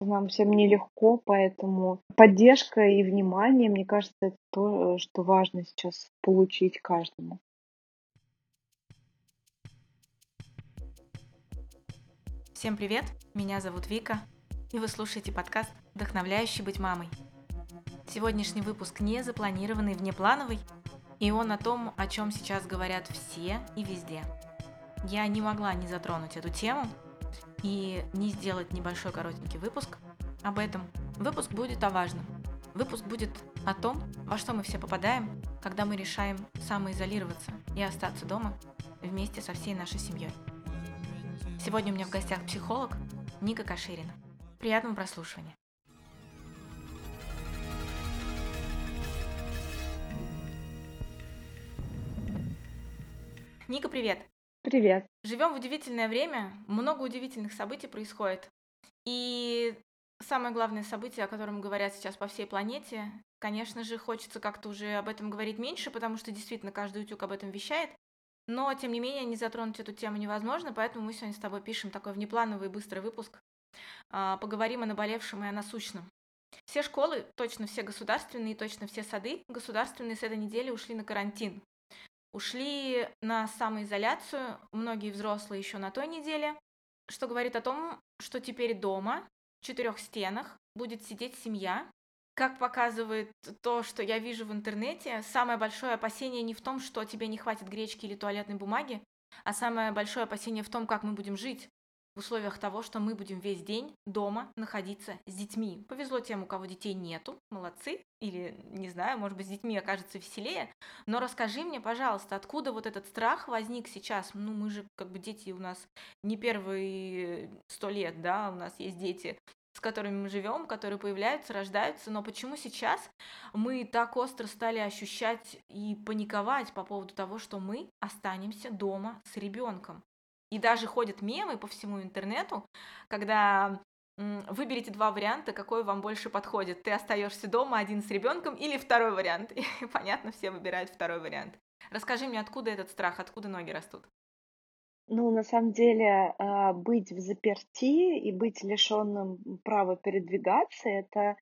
нам всем нелегко, поэтому поддержка и внимание, мне кажется, это то, что важно сейчас получить каждому. Всем привет, меня зовут Вика, и вы слушаете подкаст «Вдохновляющий быть мамой». Сегодняшний выпуск не запланированный, внеплановый, и он о том, о чем сейчас говорят все и везде. Я не могла не затронуть эту тему и не сделать небольшой коротенький выпуск об этом. Выпуск будет о важном. Выпуск будет о том, во что мы все попадаем, когда мы решаем самоизолироваться и остаться дома вместе со всей нашей семьей. Сегодня у меня в гостях психолог Ника Каширина. Приятного прослушивания. Ника, привет! Привет! Живем в удивительное время, много удивительных событий происходит. И самое главное событие, о котором говорят сейчас по всей планете, конечно же, хочется как-то уже об этом говорить меньше, потому что действительно каждый утюг об этом вещает. Но, тем не менее, не затронуть эту тему невозможно, поэтому мы сегодня с тобой пишем такой внеплановый быстрый выпуск. А, поговорим о наболевшем и о насущном. Все школы, точно все государственные, точно все сады государственные с этой недели ушли на карантин ушли на самоизоляцию, многие взрослые еще на той неделе, что говорит о том, что теперь дома, в четырех стенах, будет сидеть семья. Как показывает то, что я вижу в интернете, самое большое опасение не в том, что тебе не хватит гречки или туалетной бумаги, а самое большое опасение в том, как мы будем жить в условиях того, что мы будем весь день дома находиться с детьми. Повезло тем, у кого детей нету, молодцы, или, не знаю, может быть, с детьми окажется веселее, но расскажи мне, пожалуйста, откуда вот этот страх возник сейчас? Ну, мы же, как бы, дети у нас не первые сто лет, да, у нас есть дети, с которыми мы живем, которые появляются, рождаются, но почему сейчас мы так остро стали ощущать и паниковать по поводу того, что мы останемся дома с ребенком? И даже ходят мемы по всему интернету, когда выберите два варианта, какой вам больше подходит. Ты остаешься дома один с ребенком или второй вариант. И понятно, все выбирают второй вариант. Расскажи мне, откуда этот страх, откуда ноги растут? Ну, на самом деле, а, быть в заперти и быть лишенным права передвигаться, это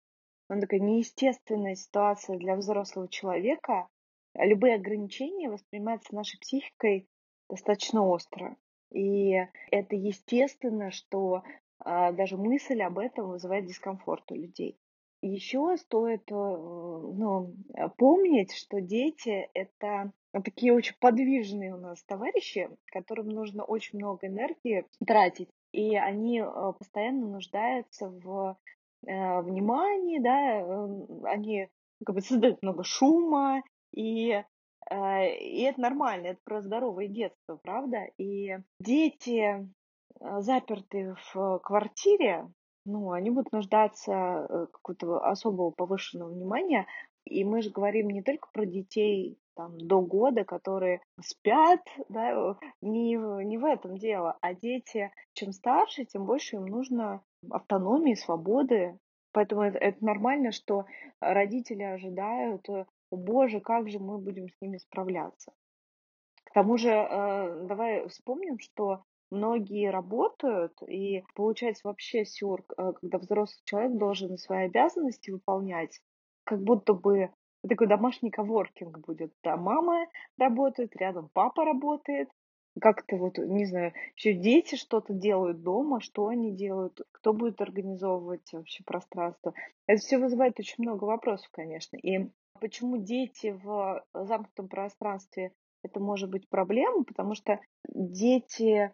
ну, такая неестественная ситуация для взрослого человека. Любые ограничения воспринимаются нашей психикой достаточно остро. И это естественно, что а, даже мысль об этом вызывает дискомфорт у людей. Еще стоит э, ну, помнить, что дети — это такие очень подвижные у нас товарищи, которым нужно очень много энергии тратить, и они э, постоянно нуждаются в э, внимании, да, они как бы создают много шума, и Э, и это нормально, это про здоровое детство, правда? И дети, э, запертые в квартире, ну, они будут нуждаться э, какого-то особого повышенного внимания. И мы же говорим не только про детей там, до года, которые спят, да, не, не в этом дело, а дети, чем старше, тем больше им нужно автономии, свободы. Поэтому это, это нормально, что родители ожидают боже, как же мы будем с ними справляться. К тому же, э, давай вспомним, что многие работают, и получается вообще сюр, э, когда взрослый человек должен свои обязанности выполнять, как будто бы такой домашний коворкинг будет. Да, мама работает, рядом папа работает, как-то вот, не знаю, еще дети что-то делают дома, что они делают, кто будет организовывать вообще пространство. Это все вызывает очень много вопросов, конечно. И Почему дети в замкнутом пространстве это может быть проблема? Потому что дети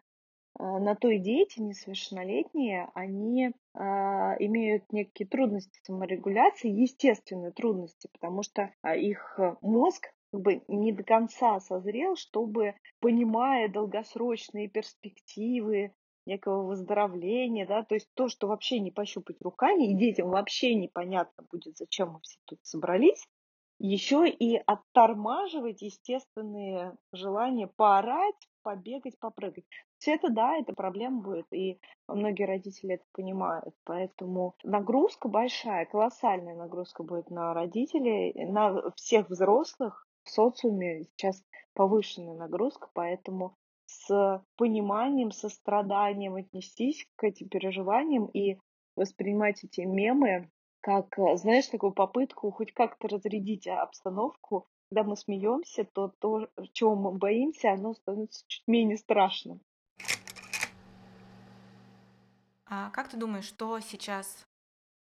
а, на то и дети несовершеннолетние, они а, имеют некие трудности саморегуляции, естественные трудности, потому что а, их мозг как бы не до конца созрел, чтобы, понимая долгосрочные перспективы некого выздоровления, да, то есть то, что вообще не пощупать руками, и детям вообще непонятно будет, зачем мы все тут собрались, еще и оттормаживать естественные желания поорать, побегать, попрыгать. Все это, да, это проблема будет, и многие родители это понимают. Поэтому нагрузка большая, колоссальная нагрузка будет на родителей, на всех взрослых в социуме сейчас повышенная нагрузка, поэтому с пониманием, состраданием отнестись к этим переживаниям и воспринимать эти мемы как, э, знаешь, такую попытку хоть как-то разрядить обстановку. Когда мы смеемся, то то, чего мы боимся, оно становится чуть менее страшным. А как ты думаешь, что сейчас,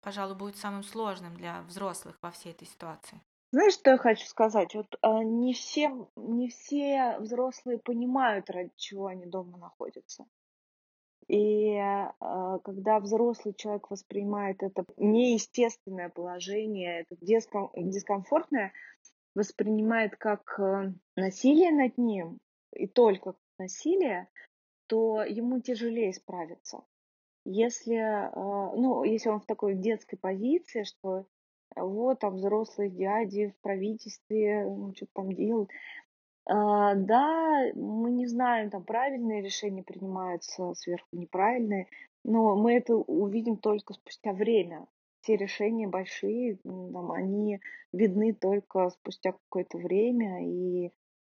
пожалуй, будет самым сложным для взрослых во всей этой ситуации? Знаешь, что я хочу сказать? Вот э, не все, не все взрослые понимают, ради чего они дома находятся. И э, когда взрослый человек воспринимает это неестественное положение, это диском, дискомфортное, воспринимает как э, насилие над ним, и только как насилие, то ему тяжелее справиться. Если, э, ну, если он в такой детской позиции, что вот там взрослые дяди в правительстве, ну, что-то там делают. А, да, мы не знаем, там правильные решения принимаются сверху, неправильные, но мы это увидим только спустя время. Те решения большие, там, они видны только спустя какое-то время, и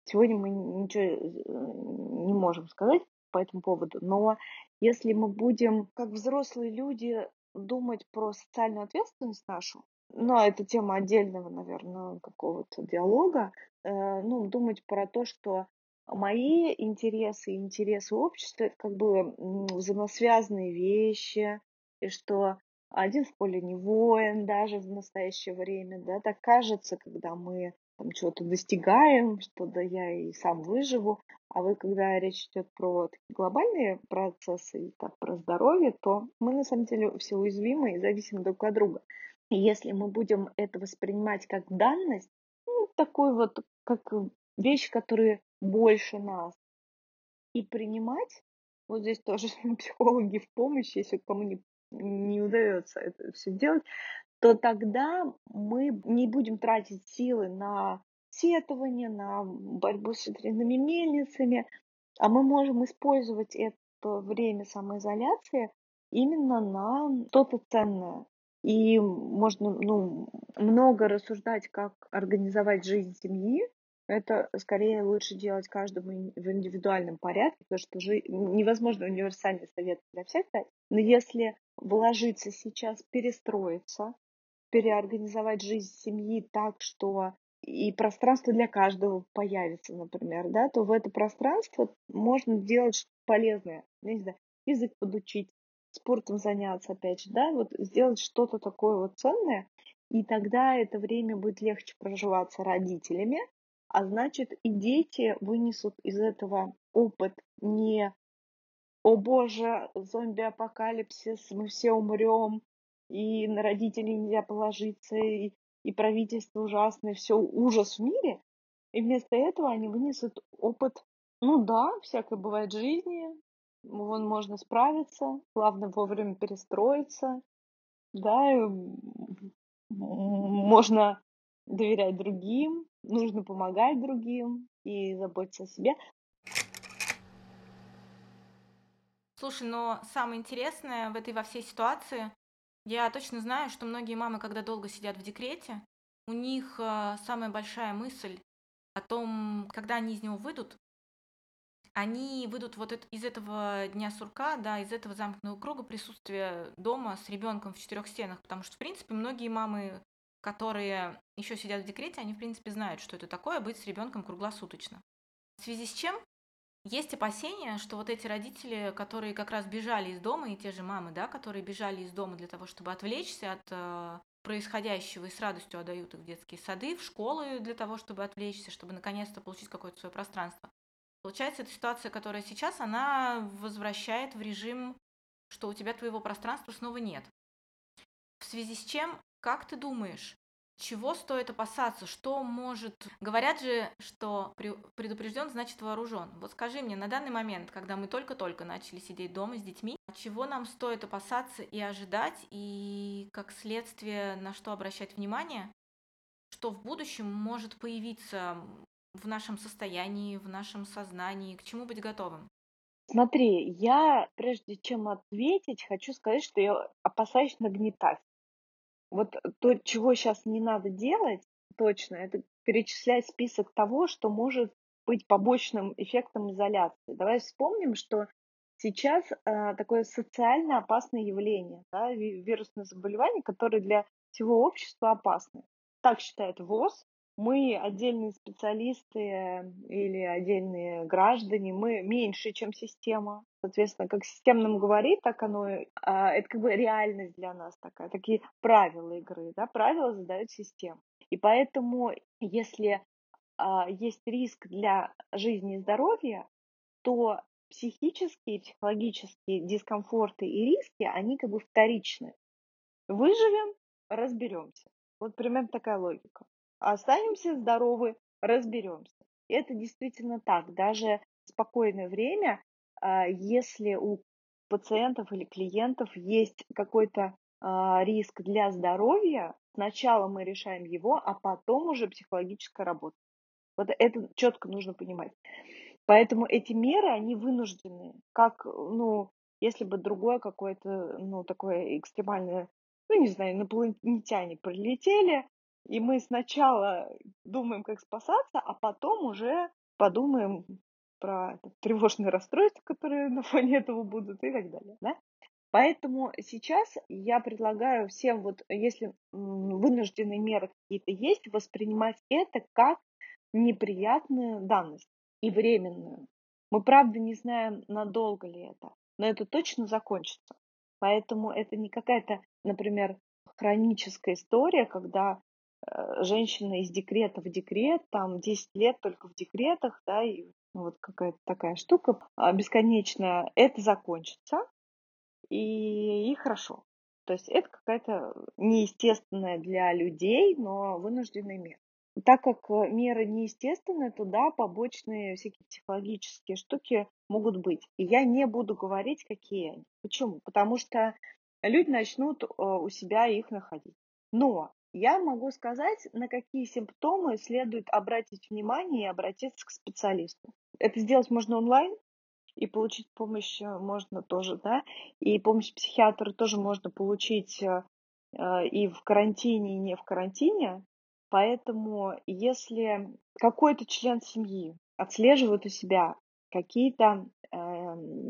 сегодня мы ничего э, не можем сказать по этому поводу. Но если мы будем, как взрослые люди, думать про социальную ответственность нашу, ну, это тема отдельного, наверное, какого-то диалога, э, ну, думать про то, что мои интересы и интересы общества это как бы взаимосвязанные вещи, и что один в поле не воин даже в настоящее время, да, так кажется, когда мы там чего-то достигаем, что да я и сам выживу, а вы, когда речь идет про такие глобальные процессы, так, про здоровье, то мы на самом деле все уязвимы и зависим друг от друга. Если мы будем это воспринимать как данность, ну, такую вот, как вещь, которая больше нас, и принимать, вот здесь тоже психологи в помощь, если кому не, не удается это все делать, то тогда мы не будем тратить силы на сетование, на борьбу с ветряными мельницами, а мы можем использовать это время самоизоляции именно на что-то ценное. И можно ну, много рассуждать, как организовать жизнь семьи. Это скорее лучше делать каждому в индивидуальном порядке, потому что жи- невозможно универсальный совет для всех. Но если вложиться сейчас, перестроиться, переорганизовать жизнь семьи так, что и пространство для каждого появится, например, да, то в это пространство можно делать полезное. Не знаю, язык подучить, спортом заняться, опять же, да, вот сделать что-то такое вот ценное, и тогда это время будет легче проживаться родителями, а значит и дети вынесут из этого опыт не «О боже, зомби-апокалипсис, мы все умрем, и на родителей нельзя положиться, и, и правительство ужасное, все ужас в мире», и вместо этого они вынесут опыт, ну да, всякое бывает в жизни, вон можно справиться, главное вовремя перестроиться, да, можно доверять другим, нужно помогать другим и заботиться о себе. Слушай, но самое интересное в этой во всей ситуации, я точно знаю, что многие мамы, когда долго сидят в декрете, у них э, самая большая мысль о том, когда они из него выйдут, они выйдут вот из этого дня сурка, да, из этого замкнутого круга присутствия дома с ребенком в четырех стенах, потому что, в принципе, многие мамы, которые еще сидят в декрете, они, в принципе, знают, что это такое быть с ребенком круглосуточно. В связи с чем есть опасения, что вот эти родители, которые как раз бежали из дома, и те же мамы, да, которые бежали из дома для того, чтобы отвлечься от э, происходящего и с радостью отдают их в детские сады, в школы для того, чтобы отвлечься, чтобы наконец-то получить какое-то свое пространство. Получается, эта ситуация, которая сейчас, она возвращает в режим, что у тебя твоего пространства снова нет. В связи с чем, как ты думаешь, чего стоит опасаться? Что может... Говорят же, что предупрежден, значит вооружен. Вот скажи мне, на данный момент, когда мы только-только начали сидеть дома с детьми, чего нам стоит опасаться и ожидать, и как следствие на что обращать внимание, что в будущем может появиться в нашем состоянии, в нашем сознании, к чему быть готовым? Смотри, я прежде чем ответить, хочу сказать, что я опасаюсь нагнетать. Вот то, чего сейчас не надо делать, точно, это перечислять список того, что может быть побочным эффектом изоляции. Давай вспомним, что сейчас э, такое социально опасное явление, да, вирусное заболевание, которое для всего общества опасно. Так считает ВОЗ. Мы отдельные специалисты или отдельные граждане, мы меньше, чем система. Соответственно, как система нам говорит, так оно, а, это как бы реальность для нас такая, такие правила игры, да, правила задает система. И поэтому, если а, есть риск для жизни и здоровья, то психические, психологические дискомфорты и риски, они как бы вторичны. Выживем, разберемся. Вот примерно такая логика. Останемся здоровы, разберемся. Это действительно так. Даже в спокойное время, а, если у пациентов или клиентов есть какой-то а, риск для здоровья, сначала мы решаем его, а потом уже психологическая работа. Вот это четко нужно понимать. Поэтому эти меры, они вынуждены, как, ну, если бы другое какое-то, ну, такое экстремальное, ну, не знаю, инопланетяне прилетели, и мы сначала думаем, как спасаться, а потом уже подумаем про тревожные расстройства, которые на фоне этого будут и так далее, да? Поэтому сейчас я предлагаю всем, вот если вынужденные меры какие-то есть, воспринимать это как неприятную данность и временную. Мы правда не знаем, надолго ли это, но это точно закончится. Поэтому это не какая-то, например, хроническая история, когда женщина из декрета в декрет, там 10 лет только в декретах, да, и ну, вот какая-то такая штука а, бесконечная, это закончится, и, и хорошо. То есть это какая-то неестественная для людей, но вынужденная мера так как э, меры неестественные, то да, побочные всякие психологические штуки могут быть. И я не буду говорить, какие они. Почему? Потому что люди начнут э, у себя их находить. Но я могу сказать, на какие симптомы следует обратить внимание и обратиться к специалисту. Это сделать можно онлайн, и получить помощь э, можно тоже, да, и помощь психиатра тоже можно получить и в карантине, и не в карантине. Поэтому если какой-то член семьи отслеживает у себя какие-то э,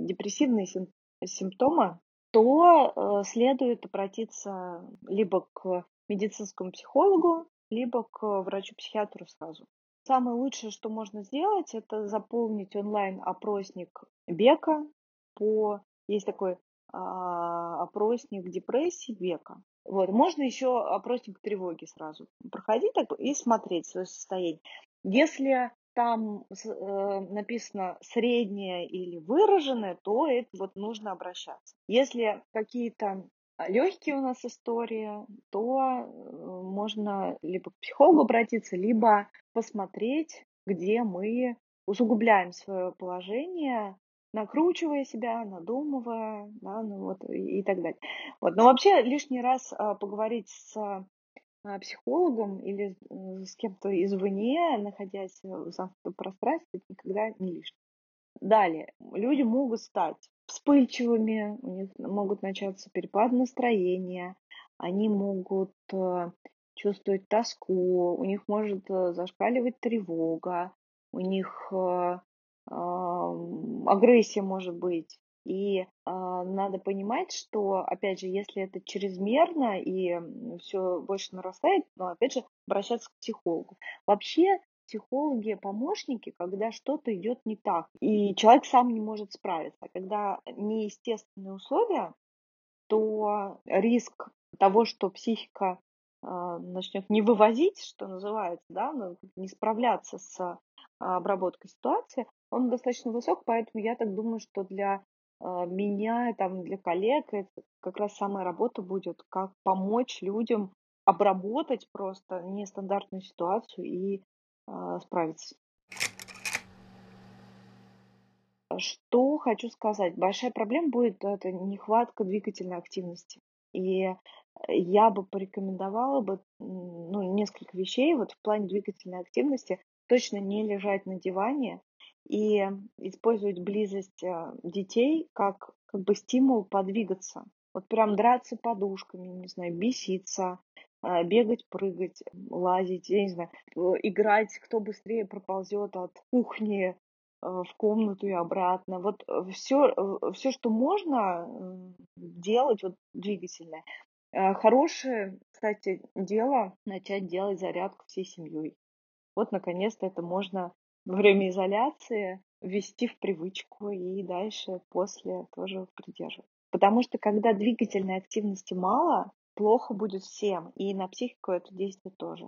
депрессивные сим- симптомы, то э, следует обратиться либо к медицинскому психологу, либо к врачу-психиатру сразу. Самое лучшее, что можно сделать, это заполнить онлайн-опросник Бека по... Есть такой э, опросник депрессии Бека. Вот. Можно еще опросник тревоги сразу проходить так, и смотреть свое состояние. Если там э, написано среднее или выраженное, то это вот нужно обращаться. Если какие-то легкие у нас истории, то э, можно либо к психологу обратиться, либо посмотреть, где мы усугубляем свое положение, накручивая себя, надумывая, да, ну вот и, так далее. Вот. Но вообще лишний раз а, поговорить с а, психологом или с кем-то извне, находясь в пространстве, никогда не лишнее. Далее, люди могут стать вспыльчивыми, у них могут начаться перепады настроения, они могут э, чувствовать тоску, у них может э, зашкаливать тревога, у них э, агрессия может быть. И э, надо понимать, что, опять же, если это чрезмерно и все больше нарастает, но, опять же, обращаться к психологу. Вообще, психологи помощники, когда что-то идет не так, и человек сам не может справиться. Когда неестественные условия, то риск того, что психика э, начнет не вывозить, что называется, да, ну, не справляться с обработкой ситуации, он достаточно высок, поэтому я так думаю, что для а, меня, там, для коллег это как раз самая работа будет, как помочь людям обработать просто нестандартную ситуацию и справиться. Что хочу сказать. Большая проблема будет это нехватка двигательной активности. И я бы порекомендовала бы ну, несколько вещей вот в плане двигательной активности. Точно не лежать на диване, и использовать близость а, детей как, как бы стимул подвигаться. Вот прям драться подушками, не знаю, беситься, а, бегать, прыгать, лазить, я не знаю, играть, кто быстрее проползет от кухни в комнату и обратно. Вот все, все, что можно делать, вот двигательное. Хорошее, кстати, дело начать делать зарядку всей семьей. Вот, наконец-то, это можно во время изоляции ввести в привычку и дальше после тоже придерживаться. Потому что когда двигательной активности мало, плохо будет всем, и на психику это действует тоже.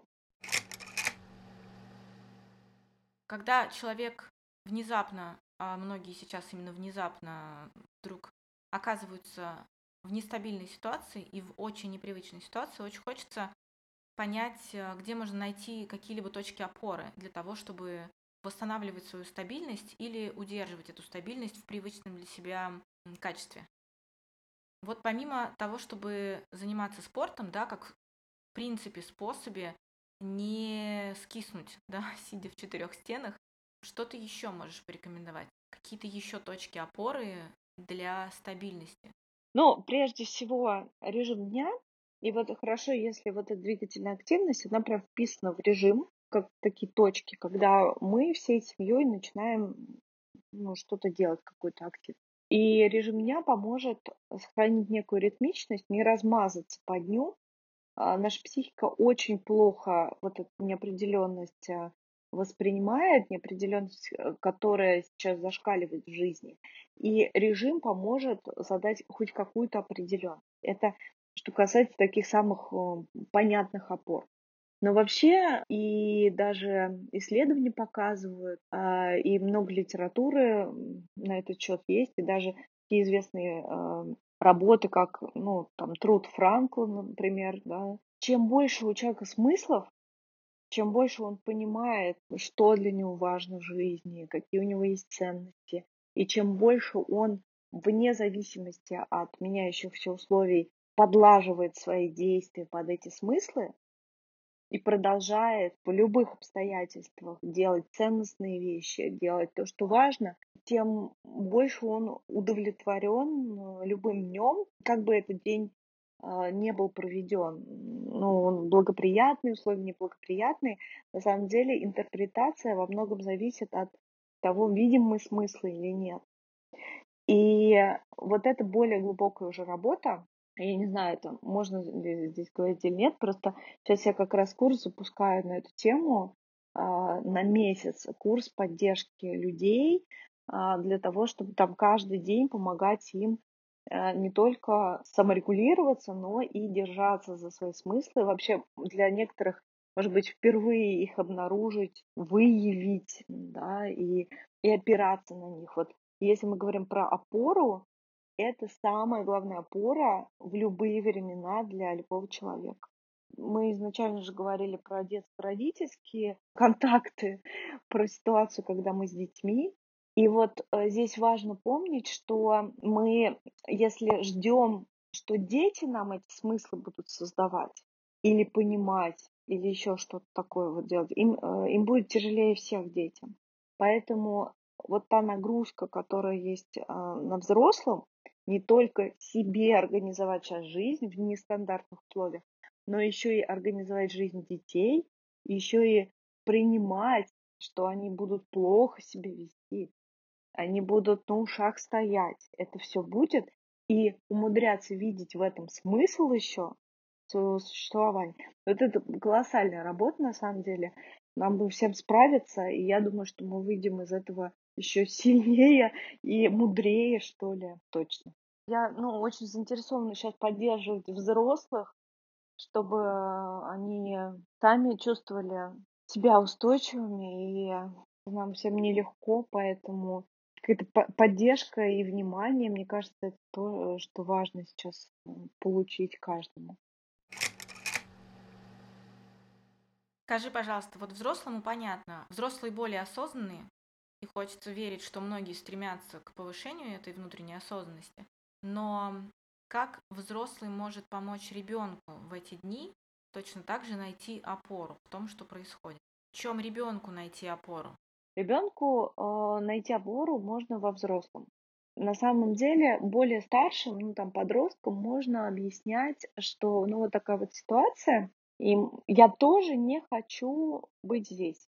Когда человек внезапно, а многие сейчас именно внезапно вдруг оказываются в нестабильной ситуации и в очень непривычной ситуации, очень хочется понять, э, где можно найти какие-либо точки опоры для того, чтобы восстанавливать свою стабильность или удерживать эту стабильность в привычном для себя качестве. Вот помимо того, чтобы заниматься спортом, да, как в принципе способе не скиснуть, да, сидя в четырех стенах, что ты еще можешь порекомендовать? Какие-то еще точки опоры для стабильности? Ну, прежде всего, режим дня. И вот хорошо, если вот эта двигательная активность, она прям вписана в режим, как такие точки, когда мы всей семьей начинаем ну, что-то делать, какую-то активность. И режим дня поможет сохранить некую ритмичность, не размазаться по дню. А наша психика очень плохо вот эту неопределенность а, воспринимает, неопределенность, э, которая сейчас зашкаливает в жизни. И режим поможет задать хоть какую-то определенность. Это что касается таких самых э, понятных опор. Но вообще и даже исследования показывают, а, и много литературы на этот счет есть, и даже такие известные а, работы, как ну, там, труд Франкла, например, да. Чем больше у человека смыслов, чем больше он понимает, что для него важно в жизни, какие у него есть ценности, и чем больше он вне зависимости от меняющихся условий подлаживает свои действия под эти смыслы, и продолжает в любых обстоятельствах делать ценностные вещи, делать то, что важно, тем больше он удовлетворен э, любым днем, как бы этот день а, не был проведен. Ну, он благоприятный, условия неблагоприятные. На самом деле интерпретация во многом зависит от того, видим мы смысл или нет. И вот это более глубокая уже работа, я не знаю, там можно здесь говорить или нет, просто сейчас я как раз курс запускаю на эту тему а, на месяц, курс поддержки людей а, для того, чтобы там каждый день помогать им а, не только саморегулироваться, но и держаться за свои смыслы. Вообще для некоторых, может быть, впервые их обнаружить, выявить, да, и, и опираться на них. Вот если мы говорим про опору, это самая главная опора в любые времена для любого человека. Мы изначально же говорили про детско-родительские контакты, про ситуацию, когда мы с детьми. И вот э, здесь важно помнить, что мы, если ждем, что дети нам эти смыслы будут создавать или понимать, или еще что-то такое вот делать, им, э, им будет тяжелее всех детям. Поэтому вот та нагрузка, которая есть а, на взрослом, не только себе организовать сейчас жизнь в нестандартных условиях, но еще и организовать жизнь детей, еще и принимать, что они будут плохо себя вести, они будут на ушах стоять. Это все будет. И умудряться видеть в этом смысл еще своего существования. Вот это колоссальная работа на самом деле. Нам бы всем справиться, и я думаю, что мы выйдем из этого еще сильнее и мудрее, что ли, точно. Я, ну, очень заинтересована сейчас поддерживать взрослых, чтобы они сами чувствовали себя устойчивыми, и нам всем нелегко, поэтому какая-то поддержка и внимание, мне кажется, это то, что важно сейчас получить каждому. Скажи, пожалуйста, вот взрослому понятно, взрослые более осознанные, и хочется верить, что многие стремятся к повышению этой внутренней осознанности. Но как взрослый может помочь ребенку в эти дни точно так же найти опору в том, что происходит? В чем ребенку найти опору? Ребенку э, найти опору можно во взрослом. На самом деле, более старшим, ну там подросткам, можно объяснять, что ну вот такая вот ситуация, и я тоже не хочу быть здесь.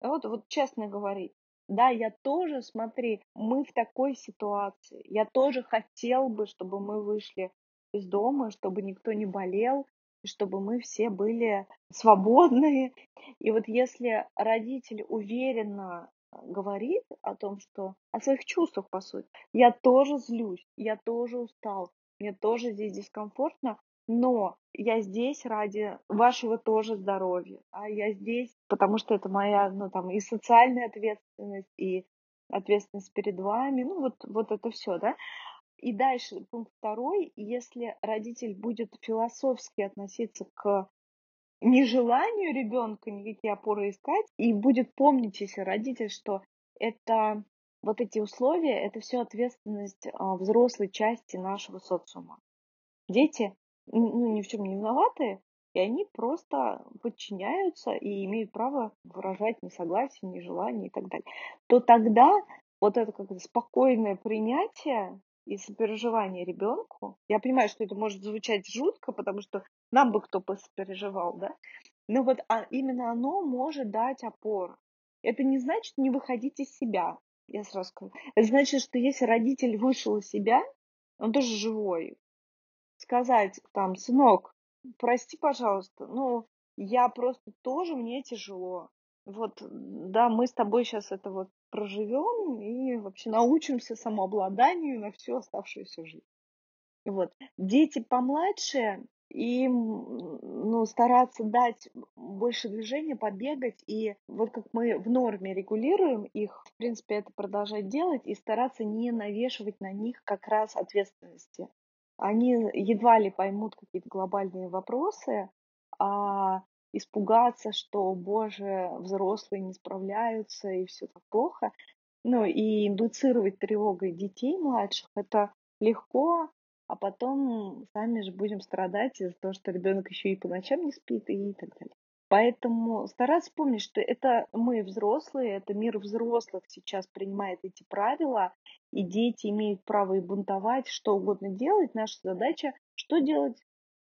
Вот, вот честно говорить. Да, я тоже, смотри, мы в такой ситуации. Я тоже хотел бы, чтобы мы вышли из дома, чтобы никто не болел, чтобы мы все были свободные. И вот если родитель уверенно говорит о том, что о своих чувствах, по сути, я тоже злюсь, я тоже устал, мне тоже здесь дискомфортно, но я здесь ради вашего тоже здоровья, а я здесь, потому что это моя, ну, там, и социальная ответственность, и ответственность перед вами, ну, вот, вот это все, да. И дальше, пункт второй, если родитель будет философски относиться к нежеланию ребенка никакие опоры искать, и будет помнить, если родитель, что это вот эти условия, это все ответственность а, взрослой части нашего социума. Дети ну, ни в чем не виноваты, и они просто подчиняются и имеют право выражать несогласие, нежелание и так далее, то тогда вот это как спокойное принятие и сопереживание ребенку, я понимаю, что это может звучать жутко, потому что нам бы кто посопереживал, да, но вот а именно оно может дать опору. Это не значит не выходить из себя, я сразу скажу. Это значит, что если родитель вышел из себя, он тоже живой, сказать там, сынок, прости, пожалуйста, но я просто тоже, мне тяжело. Вот, да, мы с тобой сейчас это вот проживем и вообще научимся самообладанию на всю оставшуюся жизнь. Вот. Дети помладше, им ну, стараться дать больше движения, побегать. И вот как мы в норме регулируем их, в принципе, это продолжать делать и стараться не навешивать на них как раз ответственности они едва ли поймут какие-то глобальные вопросы, а испугаться, что, боже, взрослые не справляются и все так плохо. Ну и индуцировать тревогой детей младших это легко, а потом сами же будем страдать из-за того, что ребенок еще и по ночам не спит и так далее. Поэтому стараться помнить, что это мы взрослые, это мир взрослых сейчас принимает эти правила, и дети имеют право и бунтовать, что угодно делать. Наша задача что делать?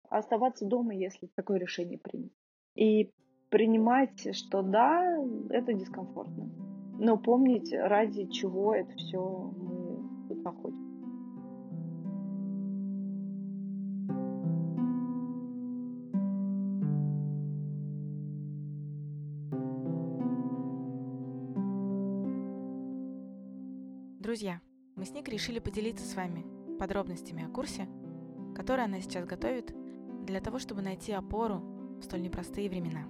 Оставаться дома, если такое решение принято. И принимать, что да, это дискомфортно. Но помнить, ради чего это все мы тут находимся. Друзья, мы с Ник решили поделиться с вами подробностями о курсе, который она сейчас готовит для того, чтобы найти опору в столь непростые времена.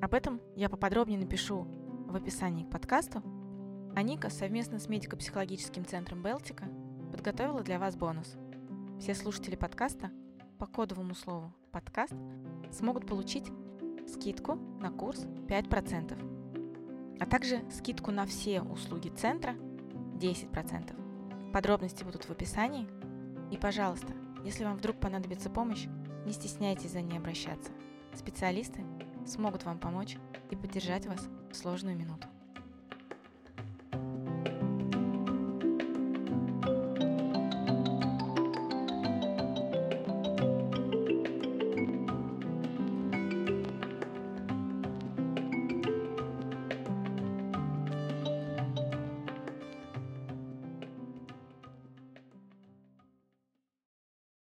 Об этом я поподробнее напишу в описании к подкасту, а Ника совместно с медико-психологическим центром Белтика подготовила для вас бонус. Все слушатели подкаста по кодовому слову «подкаст» смогут получить скидку на курс 5% а также скидку на все услуги центра 10%. Подробности будут в описании. И, пожалуйста, если вам вдруг понадобится помощь, не стесняйтесь за ней обращаться. Специалисты смогут вам помочь и поддержать вас в сложную минуту.